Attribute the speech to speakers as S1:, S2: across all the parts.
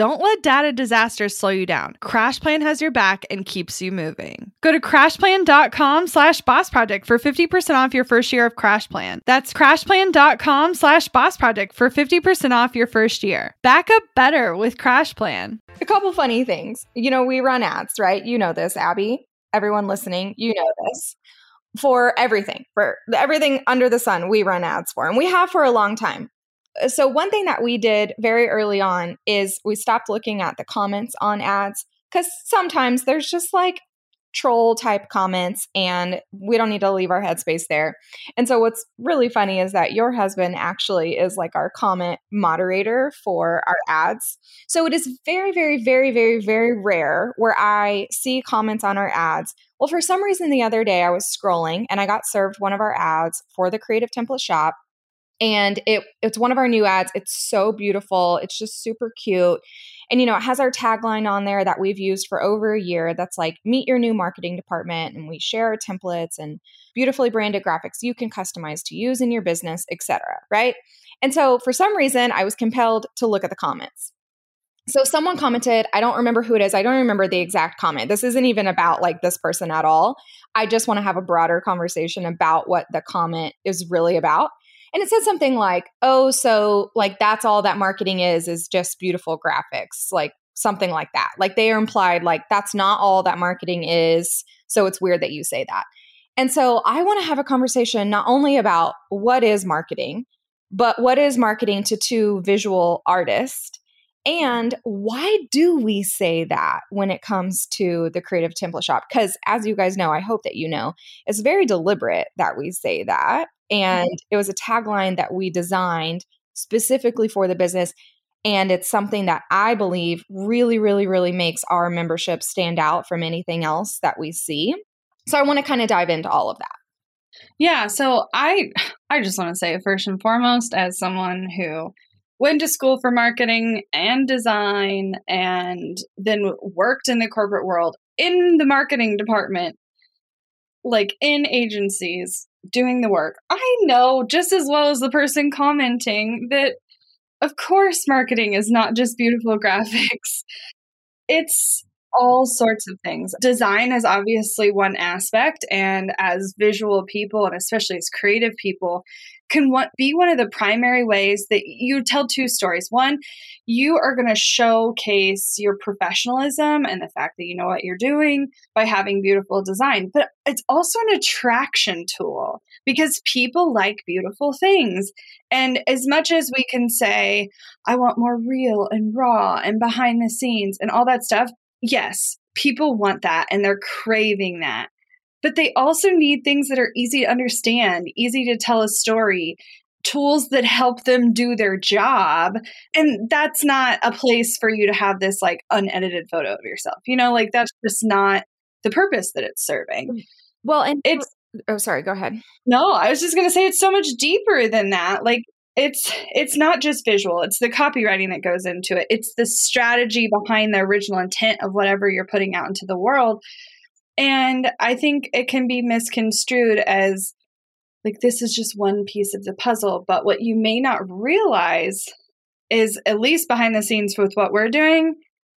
S1: Don't let data disasters slow you down. CrashPlan has your back and keeps you moving. Go to crashplan.com slash boss project for 50% off your first year of CrashPlan. That's crashplan.com slash boss project for 50% off your first year. Back up better with CrashPlan.
S2: A couple funny things. You know, we run ads, right? You know this, Abby. Everyone listening, you know this. For everything, for everything under the sun, we run ads for, and we have for a long time Uh, so one thing that we did very early on is we stopped looking at the comments on ads because sometimes there's just like troll type comments and we don't need to leave our headspace there. And so what's really funny is that your husband actually is like our comment moderator for our ads. So it is very very very very very rare where I see comments on our ads. Well, for some reason the other day I was scrolling and I got served one of our ads for the Creative Template Shop and it it's one of our new ads. It's so beautiful. It's just super cute. And you know it has our tagline on there that we've used for over a year that's like meet your new marketing department and we share our templates and beautifully branded graphics you can customize to use in your business etc right? And so for some reason i was compelled to look at the comments. So someone commented i don't remember who it is i don't remember the exact comment. This isn't even about like this person at all. I just want to have a broader conversation about what the comment is really about and it said something like, oh, so like that's all that marketing is, is just beautiful graphics, like something like that. Like they are implied, like that's not all that marketing is. So it's weird that you say that. And so I want to have a conversation not only about what is marketing, but what is marketing to two visual artists and why do we say that when it comes to the creative template shop? Because as you guys know, I hope that you know, it's very deliberate that we say that. And mm-hmm. it was a tagline that we designed specifically for the business. And it's something that I believe really, really, really makes our membership stand out from anything else that we see. So I want to kind of dive into all of that.
S3: Yeah, so I I just want to say first and foremost as someone who went to school for marketing and design and then worked in the corporate world in the marketing department like in agencies doing the work. I know just as well as the person commenting that, of course, marketing is not just beautiful graphics, it's all sorts of things. Design is obviously one aspect, and as visual people, and especially as creative people, can be one of the primary ways that you tell two stories. One, you are going to showcase your professionalism and the fact that you know what you're doing by having beautiful design, but it's also an attraction tool because people like beautiful things. And as much as we can say, I want more real and raw and behind the scenes and all that stuff, yes, people want that and they're craving that but they also need things that are easy to understand, easy to tell a story, tools that help them do their job. And that's not a place for you to have this like unedited photo of yourself. You know, like that's just not the purpose that it's serving. Mm.
S2: Well, and it's oh sorry, go ahead.
S3: No, I was just going to say it's so much deeper than that. Like it's it's not just visual it's the copywriting that goes into it it's the strategy behind the original intent of whatever you're putting out into the world and I think it can be misconstrued as like this is just one piece of the puzzle. But what you may not realize is, at least behind the scenes with what we're doing,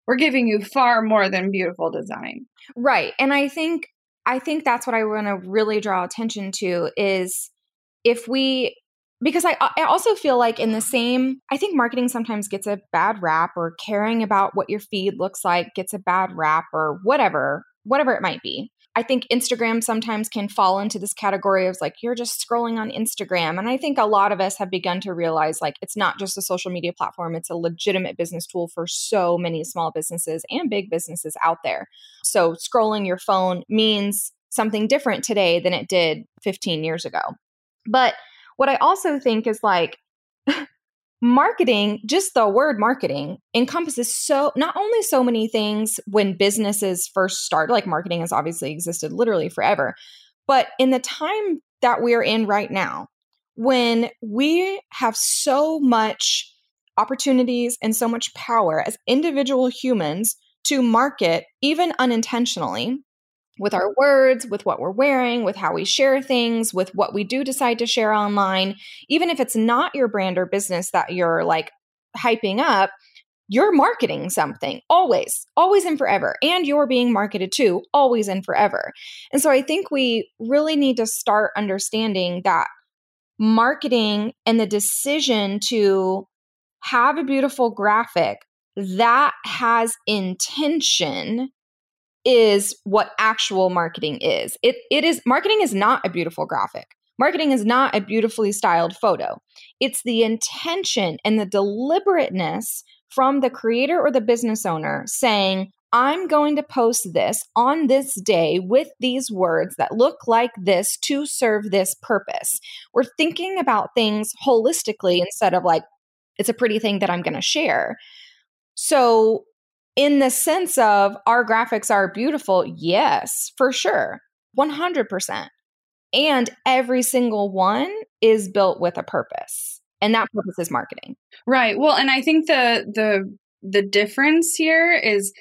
S3: we're giving you far more than beautiful design.
S2: Right. And I think I think that's what I want to really draw attention to is if we because I I also feel like in the same I think marketing sometimes gets a bad rap or caring about what your feed looks like gets a bad rap or whatever whatever it might be. I think Instagram sometimes can fall into this category of like you're just scrolling on Instagram. And I think a lot of us have begun to realize like it's not just a social media platform, it's a legitimate business tool for so many small businesses and big businesses out there. So scrolling your phone means something different today than it did 15 years ago. But what I also think is like marketing, just the word marketing encompasses so not only so many things when businesses first started, like marketing has obviously existed literally forever, but in the time that we're in right now, when we have so much opportunities and so much power as individual humans to market, even unintentionally, with our words, with what we're wearing, with how we share things, with what we do decide to share online, even if it's not your brand or business that you're like hyping up, you're marketing something always, always and forever. And you're being marketed to always and forever. And so I think we really need to start understanding that marketing and the decision to have a beautiful graphic that has intention is what actual marketing is. It it is marketing is not a beautiful graphic. Marketing is not a beautifully styled photo. It's the intention and the deliberateness from the creator or the business owner saying, I'm going to post this on this day with these words that look like this to serve this purpose. We're thinking about things holistically instead of like, it's a pretty thing that I'm going to share. So in the sense of our graphics are beautiful, yes, for sure, 100%. And every single one is built with a purpose. And that purpose is marketing.
S3: Right. Well, and I think the the the difference here is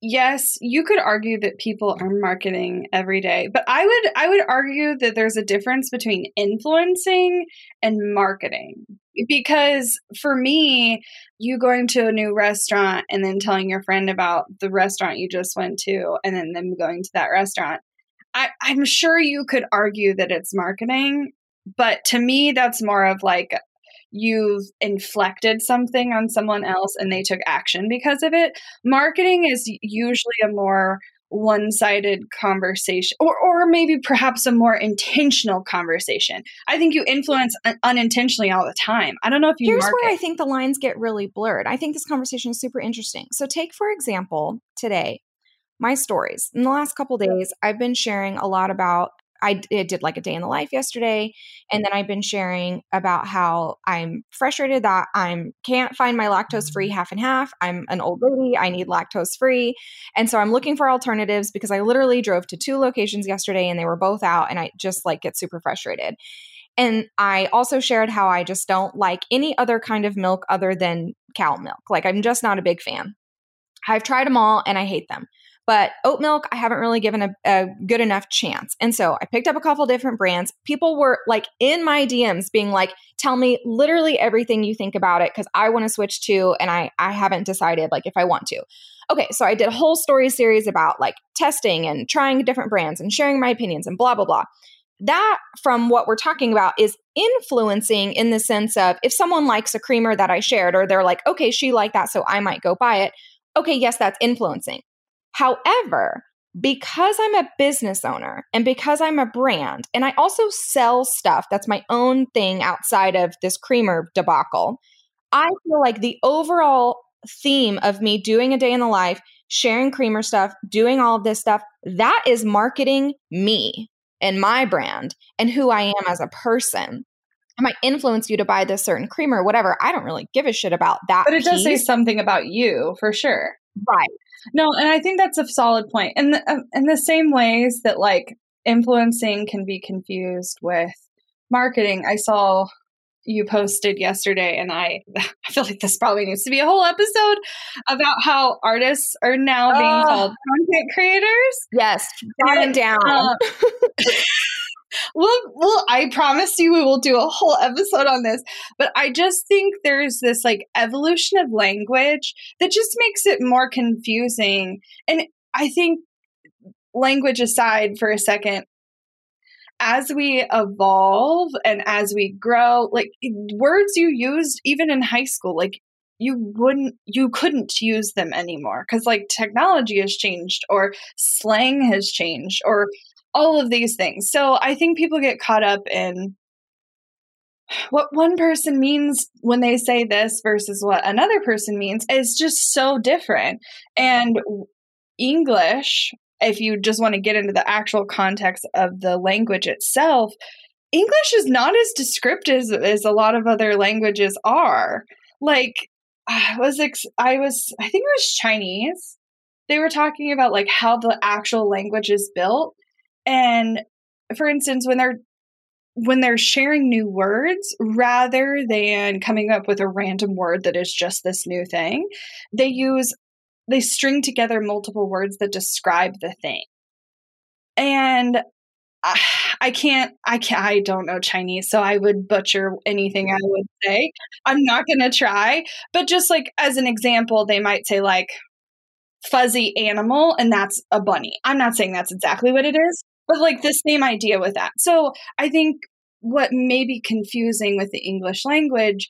S3: yes, you could argue that people are marketing every day, but I would I would argue that there's a difference between influencing and marketing. Because for me, you going to a new restaurant and then telling your friend about the restaurant you just went to and then them going to that restaurant, I, I'm sure you could argue that it's marketing, but to me that's more of like you've inflected something on someone else and they took action because of it. Marketing is usually a more one sided conversation, or, or maybe perhaps a more intentional conversation. I think you influence un- unintentionally all the time. I don't know if you
S2: Here's
S3: market.
S2: where I think the lines get really blurred. I think this conversation is super interesting. So, take for example, today, my stories. In the last couple days, I've been sharing a lot about I did like a day in the life yesterday, and mm. then I've been sharing about how I'm frustrated that I'm can't find my lactose free mm. half and half. I'm an old lady, I need lactose free, and so I'm looking for alternatives because I literally drove to two locations yesterday and they were both out, and I just like get super frustrated. And I also shared how I just don't like any other kind of milk other than cow milk. Like I'm just not a big fan. I've tried them all and I hate them. But oat milk, I haven't really given a, a, good enough chance. And so I picked up a couple different brands. People were like in my DMs being like, tell me literally everything you think about it because I want to switch to and I, I haven't decided like if I want to. Okay, so I did a whole story series about like testing and trying different brands and sharing my opinions and blah, blah, blah. That, from what we're talking about, is influencing in the sense of if someone likes a creamer that I shared, or they're like, okay, she liked that, so I might go buy it. Okay, yes, that's influencing. However, because I'm a business owner and because I'm a brand, and I also sell stuff that's my own thing outside of this creamer debacle, I feel like the overall theme of me doing a day in the life, sharing creamer stuff, doing all of this stuff, that is marketing me and my brand and who I am as a person. I might influence you to buy this certain creamer, whatever. I don't really give a shit about that.
S3: But it does say something about you for sure.
S2: Right.
S3: No, and I think that's a solid point. And in, um, in the same ways that like influencing can be confused with marketing, I saw you posted yesterday and I I feel like this probably needs to be a whole episode about how artists are now being called content creators.
S2: Yes, got it down.
S3: Uh, well, well, I promise you we will do a whole episode on this. But I just think there's this like evolution of language that just makes it more confusing. And I think language aside for a second, as we evolve and as we grow, like words you used even in high school, like you wouldn't you couldn't use them anymore because like technology has changed or slang has changed or all of these things. So i think people get caught up in what one person means when they say this versus what another person means is just so different. And english if you just want to get into the actual context of the language itself english is not as descriptive as, as a lot of other languages are. Like I was ex- I was I think it was Chinese. They were talking about like how the actual language is built and for instance when they're when they're sharing new words rather than coming up with a random word that is just this new thing, they use they string together multiple words that describe the thing. And uh, I can't, I can't, I don't know Chinese, so I would butcher anything I would say. I'm not going to try. But just like as an example, they might say like fuzzy animal, and that's a bunny. I'm not saying that's exactly what it is, but like the same idea with that. So I think what may be confusing with the English language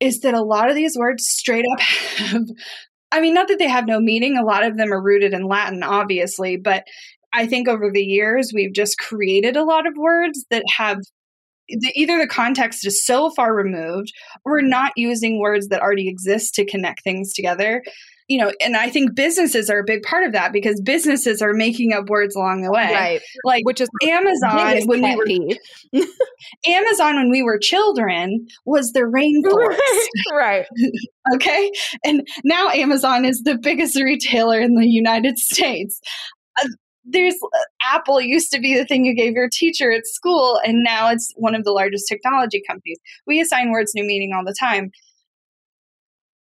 S3: is that a lot of these words straight up have I mean, not that they have no meaning. A lot of them are rooted in Latin, obviously, but I think over the years, we've just created a lot of words that have either the context is so far removed or we're not using words that already exist to connect things together. You know and i think businesses are a big part of that because businesses are making up words along the way.
S2: Right.
S3: Like
S2: which is
S3: amazon when we were amazon when we were children was the rainforest.
S2: Right.
S3: Okay? And now amazon is the biggest retailer in the united states. Uh, there's uh, Apple used to be the thing you gave your teacher at school, and now it's one of the largest technology companies. We assign words new meaning all the time.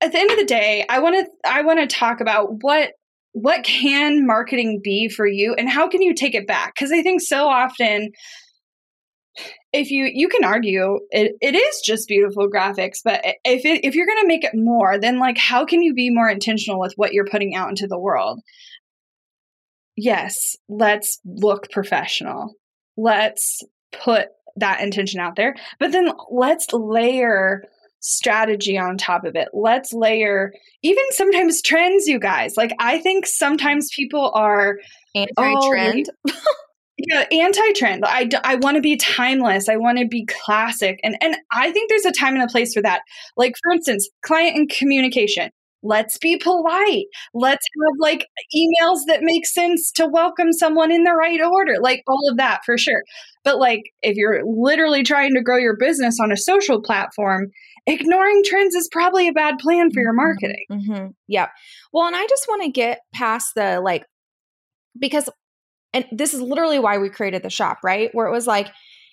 S3: At the end of the day, I want to I want to talk about what what can marketing be for you and how can you take it back? Because I think so often if you you can argue it, it is just beautiful graphics but if it, if you're going to make it more then like how can you be more intentional with what you're putting out into the world yes, let's look professional. Let's put that intention out there. But then let's layer strategy on top of it. Let's layer even sometimes trends, you guys. Like I think sometimes people are
S2: anti-trend.
S3: Oh, yeah, anti-trend. I, I want to be timeless. I want to be classic. And and I think there's a time and a place for that. Like for instance, client and communication let's be polite. Let's have like emails that make sense to welcome someone in the right order, like all of that for sure. But like if you're literally trying to grow your business on a social platform, ignoring trends is probably a bad plan for your mm-hmm. marketing.
S2: Mm-hmm. Yeah. Well, and I just want to get past the like, because, and this is literally why we created the shop, right? Where it was like,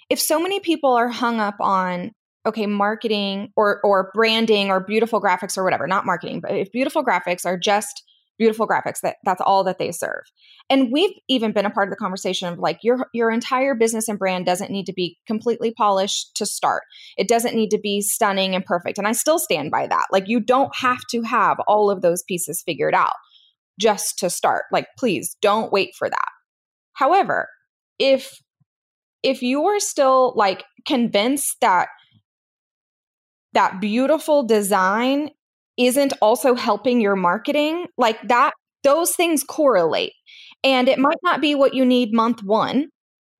S2: if so many people are hung up on okay, marketing or or branding or beautiful graphics or whatever, not marketing, but if beautiful graphics are just beautiful graphics, that that's all that they serve. And we've even been a part of the conversation of like your your entire business and brand doesn't need to be completely polished to start. It doesn't need to be stunning and perfect. And I still stand by that. Like you don't have to have all of those pieces figured out just to start. Like please don't wait for that. However, if if you're still like convinced that that beautiful design isn't also helping your marketing, like that, those things correlate. And it might not be what you need month one,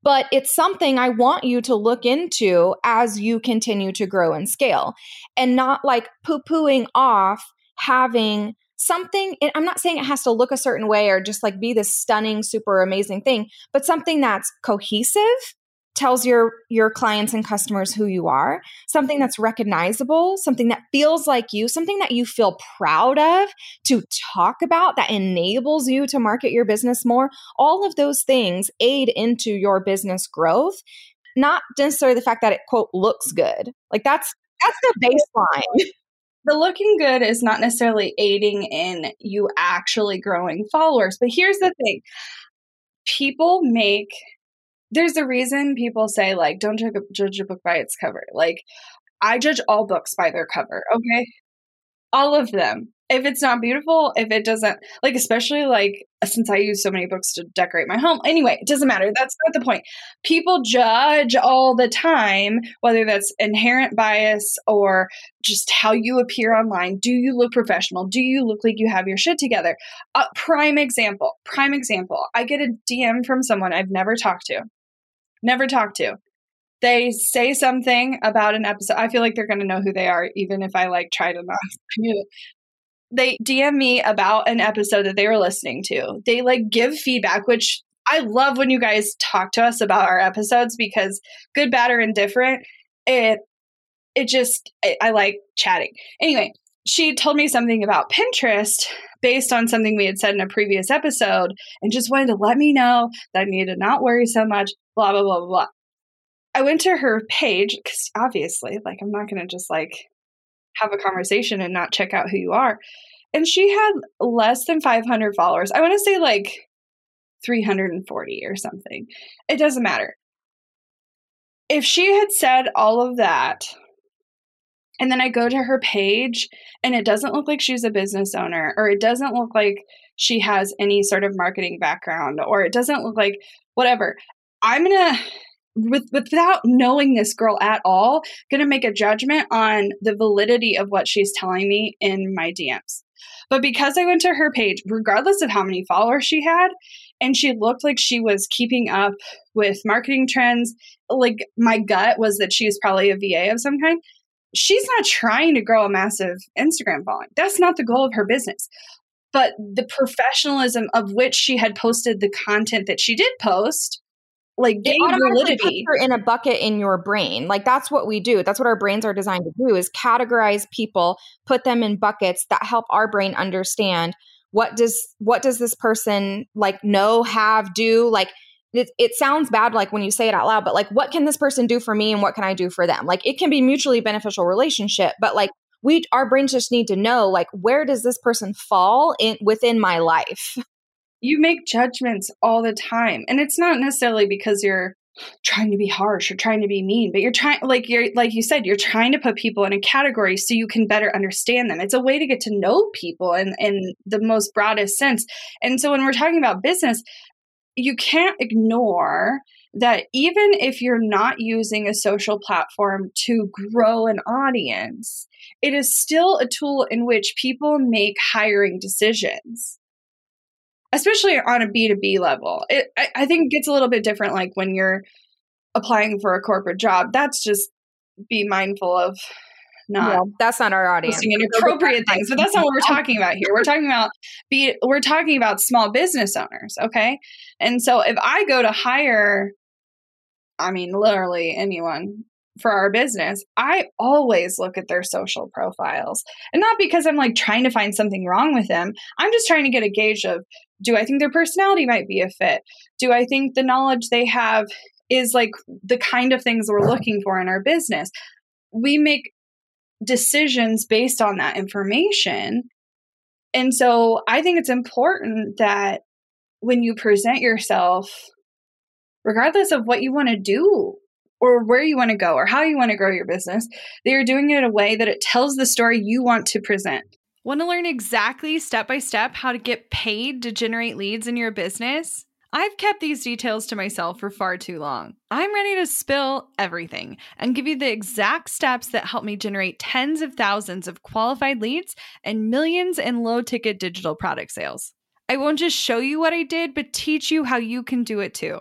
S2: but it's something I want you to look into as you continue to grow and scale and not like poo pooing off having something. I'm not saying it has to look a certain way or just like be this stunning, super amazing thing, but something that's cohesive tells your your clients and customers who you are something that's recognizable something that feels like you something that you feel proud of to talk about that enables you to market your business more. All of those things aid into your business growth not necessarily the fact that it quote looks good. Like that's that's the baseline.
S3: The looking good is not necessarily aiding in you actually growing followers but here's the thing. People make there's a reason people say like don't judge a, judge a book by its cover. Like I judge all books by their cover, okay? All of them if it's not beautiful, if it doesn't like especially like since I use so many books to decorate my home. Anyway, it doesn't matter. That's not the point. People judge all the time whether that's inherent bias or just how you appear online. Do you look professional? Do you look like you have your shit together? Uh, prime example. Prime example. I get a DM from someone I've never talked to. Never talked to they say something about an episode. I feel like they're going to know who they are, even if I like try to not they DM me about an episode that they were listening to. They like give feedback, which I love when you guys talk to us about our episodes because good, bad, or indifferent, it it just I, I like chatting. Anyway, she told me something about Pinterest based on something we had said in a previous episode and just wanted to let me know that I needed to not worry so much, blah, blah, blah, blah. I went to her page because obviously, like, I'm not going to just like have a conversation and not check out who you are. And she had less than 500 followers. I want to say like 340 or something. It doesn't matter. If she had said all of that, and then I go to her page and it doesn't look like she's a business owner, or it doesn't look like she has any sort of marketing background, or it doesn't look like whatever, I'm to with, without knowing this girl at all, to make a judgment on the validity of what she's telling me in my DMs. But because I went to her page, regardless of how many followers she had, and she looked like she was keeping up with marketing trends, like my gut was that she was probably a VA of some kind. She's not trying to grow a massive Instagram following. That's not the goal of her business. But the professionalism of which she had posted the content that she did post like validity.
S2: her in a bucket in your brain. Like that's what we do. That's what our brains are designed to do is categorize people put them in buckets that help our brain understand what does what does this person like know have do? Like it, it sounds bad like when you say it out loud but like what can this person do for me and what can i do for them? Like it can be mutually beneficial relationship but like we our brains just need to know like where does this person fall in within my life
S3: you make judgments all the time. And it's not necessarily because you're trying to be harsh or trying to be mean, but you're trying like you're like you said, you're trying to put people in a category so you can better understand them. It's a way to get to know people in, in the most broadest sense. And so when we're talking about business, you can't ignore that even if you're not using a social platform to grow an audience, it is still a tool in which people make hiring decisions especially on a B2B level. It, I, I think it gets a little bit different like when you're applying for a corporate job. That's just be mindful of not
S2: yeah, that's not our audience
S3: inappropriate things but that's not what we're talking about here we're talking about be we're talking about small business owners okay and so if i go to hire i mean literally anyone for our business, I always look at their social profiles. And not because I'm like trying to find something wrong with them. I'm just trying to get a gauge of do I think their personality might be a fit? Do I think the knowledge they have is like the kind of things we're looking for in our business? We make decisions based on that information. And so I think it's important that when you present yourself, regardless of what you want to do or where you want to go or how you want to grow your business, they are doing it in a way that it tells the story you want to present.
S1: Want to learn exactly step by step how to get paid to generate leads in your business? I've kept these details to myself for far too long. I'm ready to spill everything and give you the exact steps that help me generate tens of thousands of qualified leads and millions in low ticket digital product sales. I won't just show you what I did, but teach you how you can do it too.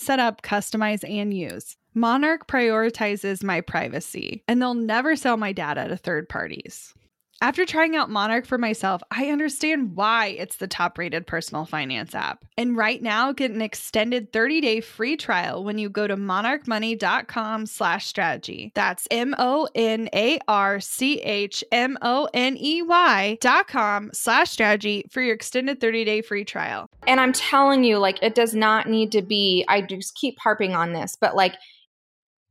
S3: set up, customize, and use. Monarch prioritizes my privacy, and they'll never sell my data to third parties. After trying out Monarch for myself, I understand why it's the top rated personal finance app. And right now, get an extended 30 day free trial when you go to monarchmoney.com slash strategy. That's M O N A R C H M O N E Y dot com slash strategy for your extended 30 day free trial.
S2: And I'm telling you, like, it does not need to be, I just keep harping on this, but like,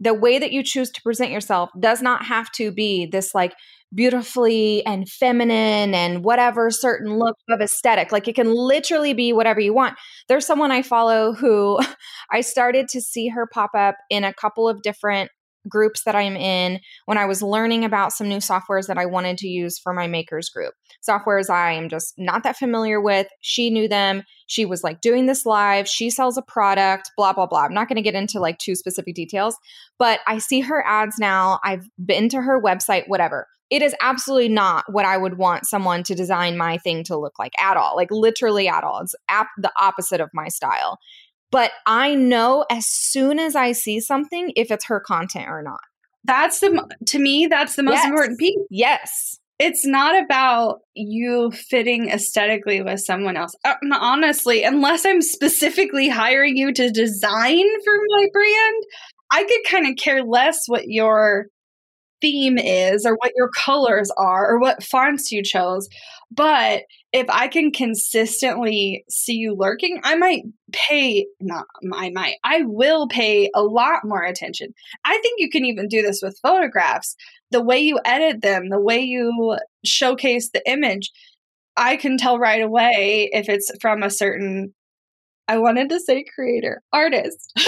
S2: the way that you choose to present yourself does not have to be this like beautifully and feminine and whatever certain look of aesthetic. Like it can literally be whatever you want. There's someone I follow who I started to see her pop up in a couple of different groups that I'm in when I was learning about some new softwares that I wanted to use for my makers group. Softwares I am just not that familiar with. She knew them. She was like doing this live. She sells a product, blah, blah, blah. I'm not going to get into like too specific details, but I see her ads now. I've been to her website, whatever it is absolutely not what I would want someone to design my thing to look like at all. Like literally at all. It's ap- the opposite of my style. But I know as soon as I see something if it's her content or not.
S4: That's the to me that's the most
S2: Yes.
S4: important piece.
S2: Yes.
S4: It's not about you fitting aesthetically with someone else. Uh, honestly, unless I'm specifically hiring you to design for my brand, I could kind of care less what your theme is or what your colors are or what fonts you chose. But if I can consistently see you lurking, I might pay, not I might, I will pay a lot more attention. I think you can even do this with photographs. The way you edit them, the way you showcase the image, I can tell right away if it's from a certain, I wanted to say creator, artist.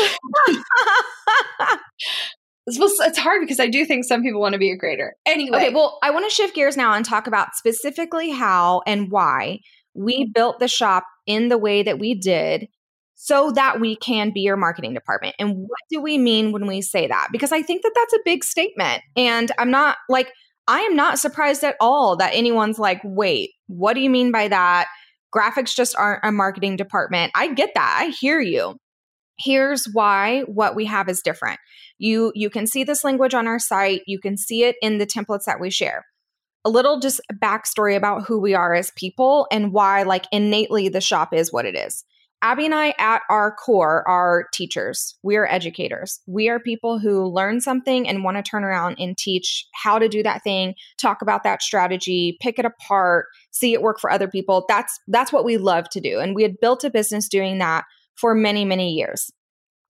S4: It's, well, it's hard because I do think some people want to be a creator. Anyway,
S2: Okay, well, I want to shift gears now and talk about specifically how and why we mm-hmm. built the shop in the way that we did so that we can be your marketing department. And what do we mean when we say that? Because I think that that's a big statement. And I'm not like, I am not surprised at all that anyone's like, wait, what do you mean by that? Graphics just aren't a marketing department. I get that. I hear you. Here's why what we have is different. You you can see this language on our site. You can see it in the templates that we share. A little just backstory about who we are as people and why like innately the shop is what it is. Abby and I at our core are teachers. We are educators. We are people who learn something and want to turn around and teach how to do that thing, talk about that strategy, pick it apart, see it work for other people. That's that's what we love to do. And we had built a business doing that for many, many years.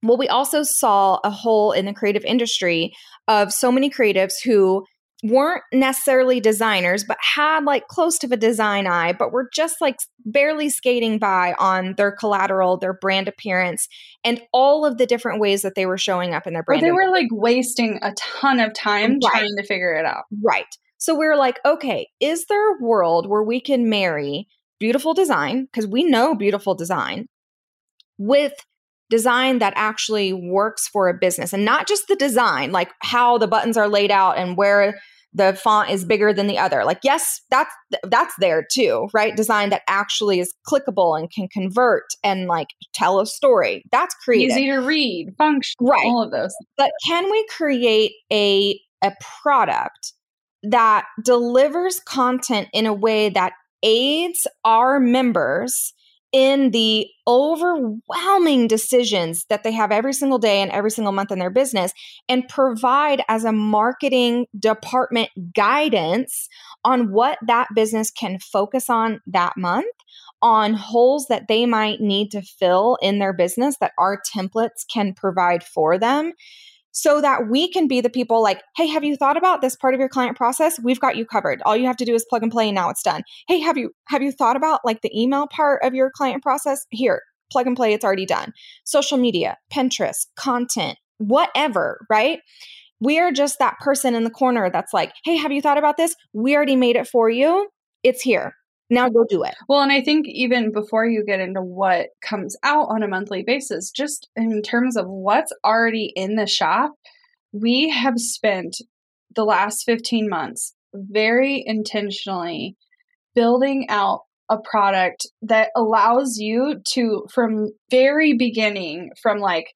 S2: Well, we also saw a hole in the creative industry of so many creatives who weren't necessarily designers, but had like close to a design eye, but were just like barely skating by on their collateral, their brand appearance, and all of the different ways that they were showing up in their brand.
S3: Or they were like wasting a ton of time right. trying to figure it out.
S2: Right. So we are like, okay, is there a world where we can marry beautiful design, because we know beautiful design, with design that actually works for a business and not just the design, like how the buttons are laid out and where the font is bigger than the other. Like yes, that's that's there too, right? Design that actually is clickable and can convert and like tell a story. That's creative.
S3: Easy to read, function, right. all of those.
S2: But can we create a a product that delivers content in a way that aids our members in the overwhelming decisions that they have every single day and every single month in their business and provide as a marketing department guidance on what that business can focus on that month on holes that they might need to fill in their business that our templates can provide for them so that we can be the people like, hey, have you thought about this part of your client process? We've got you covered. All you have to do is plug and play and now it's done. Hey, have you have you thought about like the email part of your client process? Here, plug and play, it's already done. Social media, Pinterest, content, whatever, right? We are just that person in the corner that's like, hey, have you thought about this? We already made it for you. It's here. Now go do it.
S3: Well, and I think even before you get into what comes out on a monthly basis, just in terms of what's already in the shop, we have spent the last 15 months very intentionally building out a product that allows you to from very beginning from like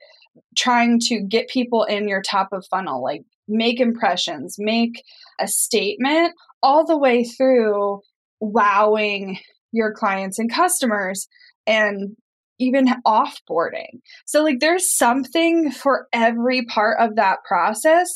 S3: trying to get people in your top of funnel like make impressions make a statement all the way through wowing your clients and customers and even offboarding. So, like, there's something for every part of that process.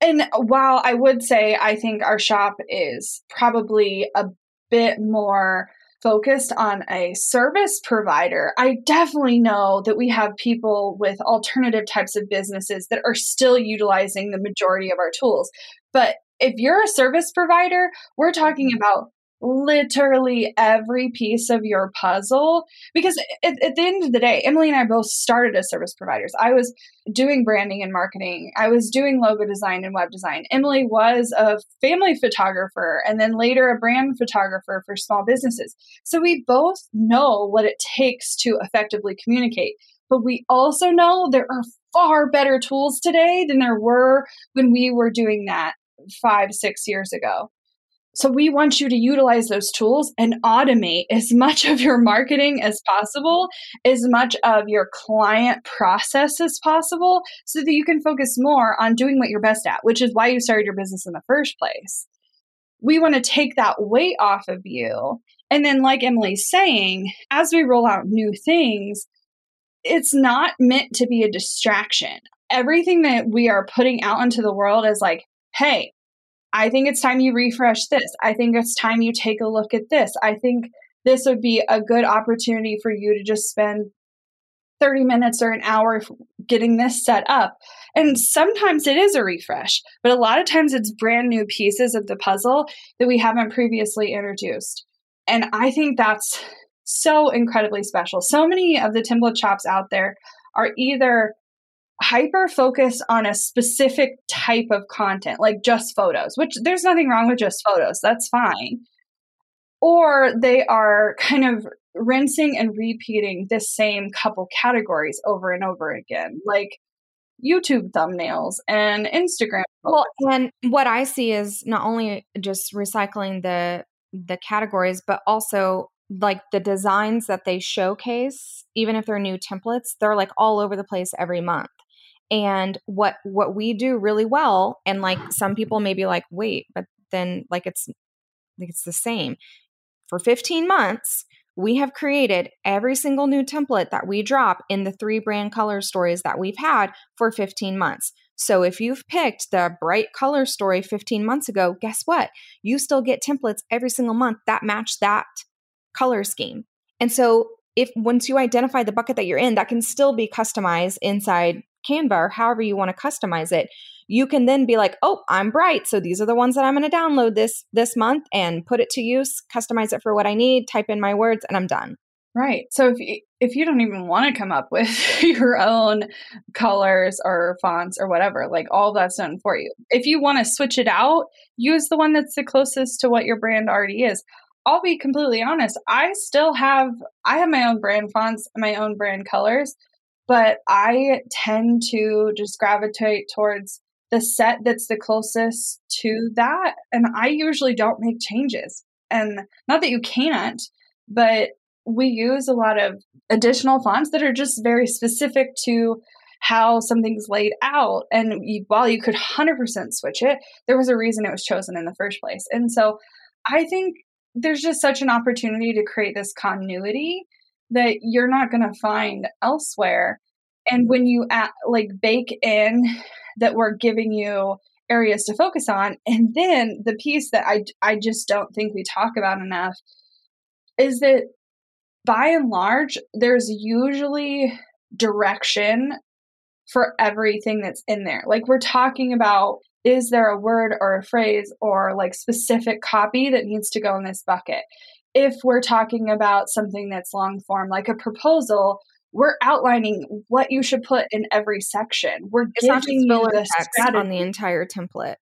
S3: And while I would say I think our shop is probably a bit more focused on a service provider, I definitely know that we have people with alternative types of businesses that are still utilizing the majority of our tools. But if you're a service provider, we're talking mm-hmm. about literally every piece of your puzzle because at, at, the end of the day Emylee and i both started as service providers. I was doing branding and marketing. I was doing logo design and web design. Emylee was a family photographer and then later a brand photographer for small businesses. So we both know what it takes to effectively communicate but we also know there are far better tools today than there were when we were doing that five, six years ago. So we want you to utilize those tools and automate as much of your marketing as possible, as much of your client process as possible, so that you can focus more on doing what you're best at, which is why you started your business in the first place. We want to take that weight off of you. And then, like Emylee's saying, as we roll out new things, it's not meant to be a distraction. Everything that we are putting out into the world is like, hey, I think it's time you refresh this. I think it's time you take a look at this. I think this would be a good opportunity for you to just spend 30 minutes or an hour getting this set up. And sometimes it is a refresh, but a lot of times it's brand new pieces of the puzzle that we haven't previously introduced. And I think that's so incredibly special. So many of the template shops out there are either hyper focus on a specific type of content, like just photos, which there's nothing wrong with just photos. That's fine. Or they are kind of rinsing and repeating the same couple categories over and over again, like YouTube thumbnails and Instagram.
S2: Well, and what I see is not only just recycling the the categories, but also like the designs that they showcase, even if they're new templates, they're like all over the place every month and what what we do really well and like some people may be like wait but then like it's like it's the same. For 15 months we have created every single new template that we drop in the three brand color stories that we've had for 15 months. So if you've picked the bright color story 15 months ago guess what? You still get templates every single month that match that color scheme. And so if once you identify the bucket that you're in, that can still be customized inside Canva or however you want to customize it. You can then be like, "Oh, I'm bright, so these are the ones that I'm going to download this this month and put it to use, customize it for what I need, type in my words, and I'm done."
S3: Right. So if you, if you don't even want to come up with your own colors or fonts or whatever, like all that's done for you. If you want to switch it out, use the one that's the closest to what your brand already is. I'll be completely honest, I still have I have my own brand fonts, my own brand colors, but I tend to just gravitate towards the set that's the closest to that and I usually don't make changes. And not that you can't, but we use a lot of additional fonts that are just very specific to how something's laid out. And while you could 100% switch it, there was a reason it was chosen in the first place. And so I think there's just such an opportunity to create this continuity that you're not going to find elsewhere. And when you at, like bake in that we're giving you areas to focus on, and then the piece that I I just don't think we talk about enough is that by and large, there's usually direction for everything that's in there. Like we're talking about is there a word or a phrase or like specific copy that needs to go in this bucket? If we're talking about something that's long form, like a proposal, we're outlining what you should put in every section. We're
S2: it's not just filler text strategy. on the entire template.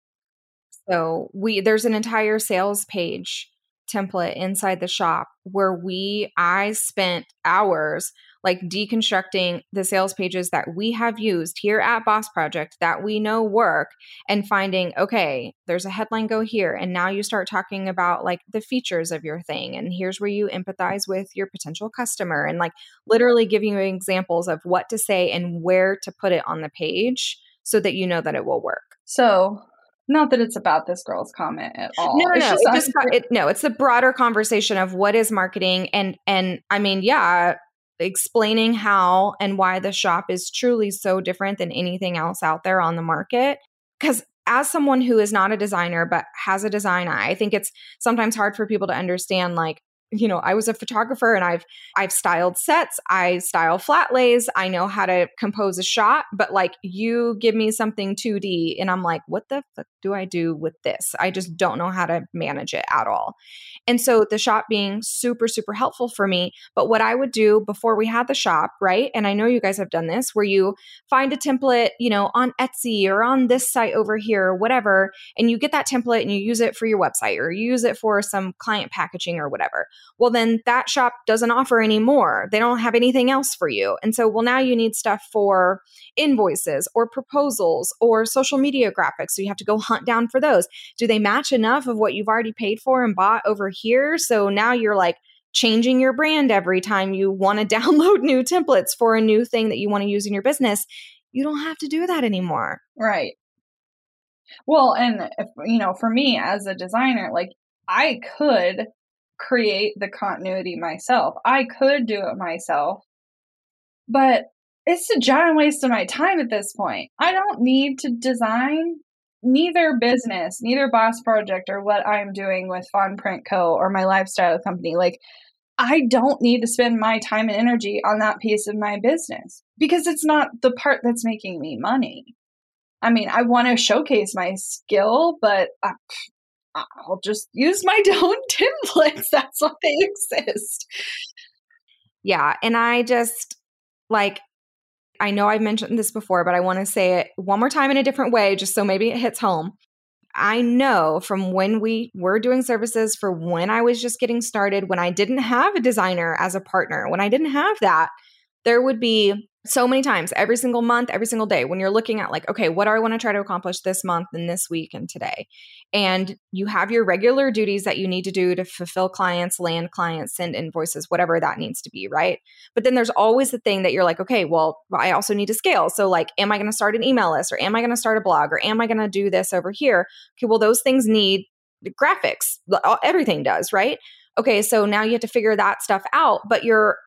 S2: So we there's an entire sales page template inside the shop where we I spent hours like deconstructing the sales pages that we have used here at Boss Project that we know work and finding okay there's a headline go here and now you start talking about like the features of your thing and here's where you empathize with your potential customer and like literally giving you examples of what to say and where to put it on the page so that you know that it will work.
S3: So not that it's about this girl's comment at all.
S2: No, no, no. Just, just it, no, it's the broader conversation of what is marketing, and and I mean, yeah, explaining how and why the shop is truly so different than anything else out there on the market. Because as someone who is not a designer but has a design eye, I think it's sometimes hard for people to understand like you know, I was a photographer and I've I've styled sets, I style flat lays, I know how to compose a shot, but like you give me something 2D and I'm like, what the fuck do I do with this? I just don't know how to manage it at all. And so the shop being super super helpful for me, but what I would do before we had the shop, right? And I know you guys have done this where you find a template, you know, on Etsy or on this site over here or whatever, and you get that template and you use it for your website or you use it for some client packaging or whatever well, then that shop doesn't offer anymore. They don't have anything else for you. And so, well, now you need stuff for invoices or proposals or social media graphics. So you have to go hunt down for those. Do they match enough of what you've already paid for and bought over here? So now you're like, changing your brand every time you want to download new templates for a new thing that you want to use in your business. You don't have to do that anymore.
S3: Right. Well, and if, you know, for me as a designer, like I could create the continuity myself. I could do it myself, but it's a giant waste of my time at this point. I don't need to design neither business, neither boss project or what I'm doing with Fawn Print Co. or my lifestyle company. Like, I don't need to spend my time and energy on that piece of my business because it's not the part that's making me money. I mean, I want to showcase my skill, but uh, I'll just use my own templates. That's why they exist.
S2: Yeah. And I just like, I know I've mentioned this before, but I want to say it one more time in a different way, just so maybe it hits home. I know from when we were doing services for when I was just getting started, when I didn't have a designer as a partner, when I didn't have that, there would be so many times every single month, every single day when you're looking at like, okay, what do I want to try to accomplish this month and this week and today? And you have your regular duties that you need to do to fulfill clients, land clients, send invoices, whatever that needs to be, right? But then there's always the thing that you're like, okay, well, I also need to scale. So, like, am I going to start an email list or am I going to start a blog or am I going to do this over here? Okay, well, those things need graphics, everything does, right? Okay, so now you have to figure that stuff out, but you're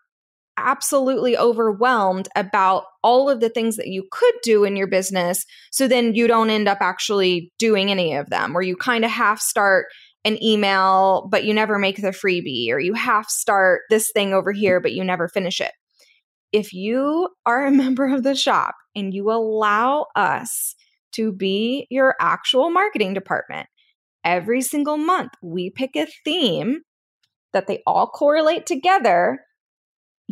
S2: absolutely overwhelmed about all of the things that you could do in your business. So then you don't end up actually doing any of them, or you kind of half start an email, but you never make the freebie, or you half start this thing over here, but you never finish it. If you are a member of the shop and you allow us to be your actual marketing department, every single month we pick a theme that they all correlate together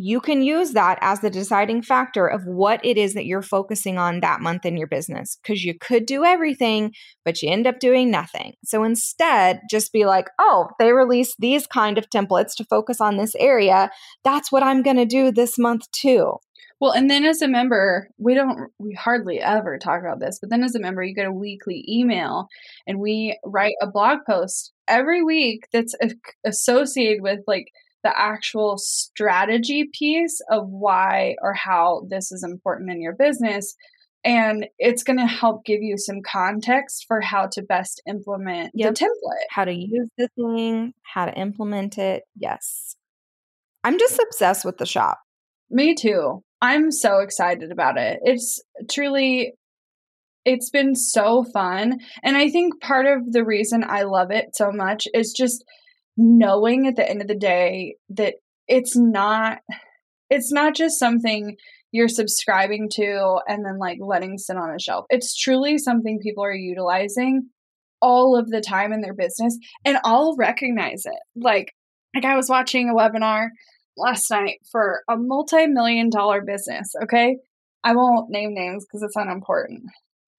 S2: you can use that as the deciding factor of what it is that you're focusing on that month in your business because you could do everything but you end up doing nothing. So instead just be like oh they release these kind of templates to focus on this area. That's what i'm going to do this month too.
S3: Well, and then as a member, we don't, we hardly ever talk about this, but then as a member, you get a weekly email and we write a blog post every week that's associated with like the actual strategy piece of why or how this is important in your business. And it's going to help give you some context for how to best implement yep. the template.
S2: How to use the thing, how to implement it. Yes. I'm just obsessed with the shop.
S3: Me too. I'm so excited about it. It's truly it's been so fun. And I think part of the reason I love it so much is just knowing at the end of the day that it's not it's not just something you're subscribing to and then like letting sit on a shelf. It's truly something people are utilizing all of the time in their business and I'll recognize it. Like like I was watching a webinar last night for a multi-million dollar business, okay? I won't name names because it's unimportant.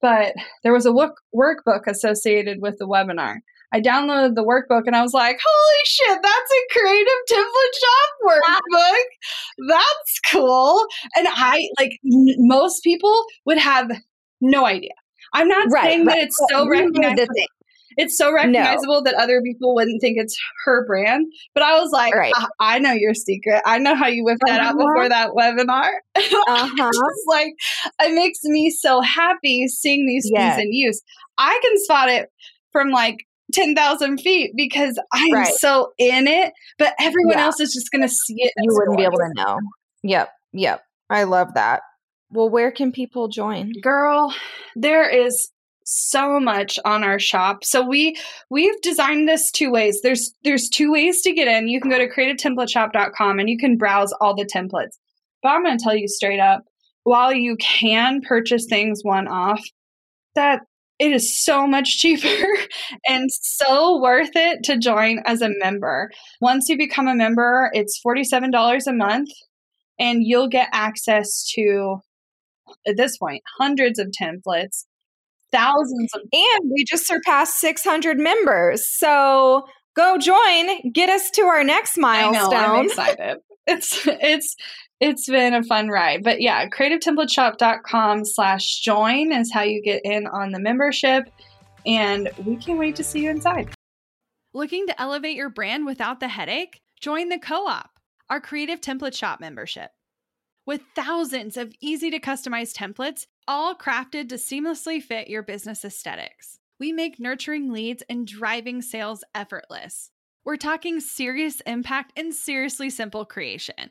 S3: But there was a work- workbook associated with the webinar. I downloaded the workbook and I was like, holy shit, that's a creative template shop workbook. That's cool. And I like n- most people would have no idea. I'm not right, saying right. that it's so recognizable. It's so recognizable no. that other people wouldn't think it's her brand. But I was like, right. I-, I know your secret. I know how you whipped that uh-huh. out before that webinar. Uh-huh. like, it makes me so happy seeing these yes. things in use. I can spot it from like 10,000 feet because I'm right. so in it, but everyone yeah. else is just going to see it.
S2: You wouldn't be able to know. Yep. Yep. I love that. Well, where can people join?
S3: Girl, there is so much on our shop. So we we've designed this two ways. There's there's two ways to get in. You can go to creativetemplateshop.com and you can browse all the templates. But I'm going to tell you straight up, while you can purchase things one off, that it is so much cheaper and so worth it to join as a member. Once you become a member, it's $47 a month and you'll get access to at this point hundreds of templates, thousands of
S2: And we just surpassed 600 members. So go join, get us to our next milestone.
S3: I know, I'm excited. It's it's it's been a fun ride. But yeah, creativetemplateshop.com slash join is how you get in on the membership. And we can't wait to see you inside.
S1: Looking to elevate your brand without the headache? Join the co op, our creative template shop membership. With thousands of easy to customize templates, all crafted to seamlessly fit your business aesthetics, we make nurturing leads and driving sales effortless. We're talking serious impact and seriously simple creation.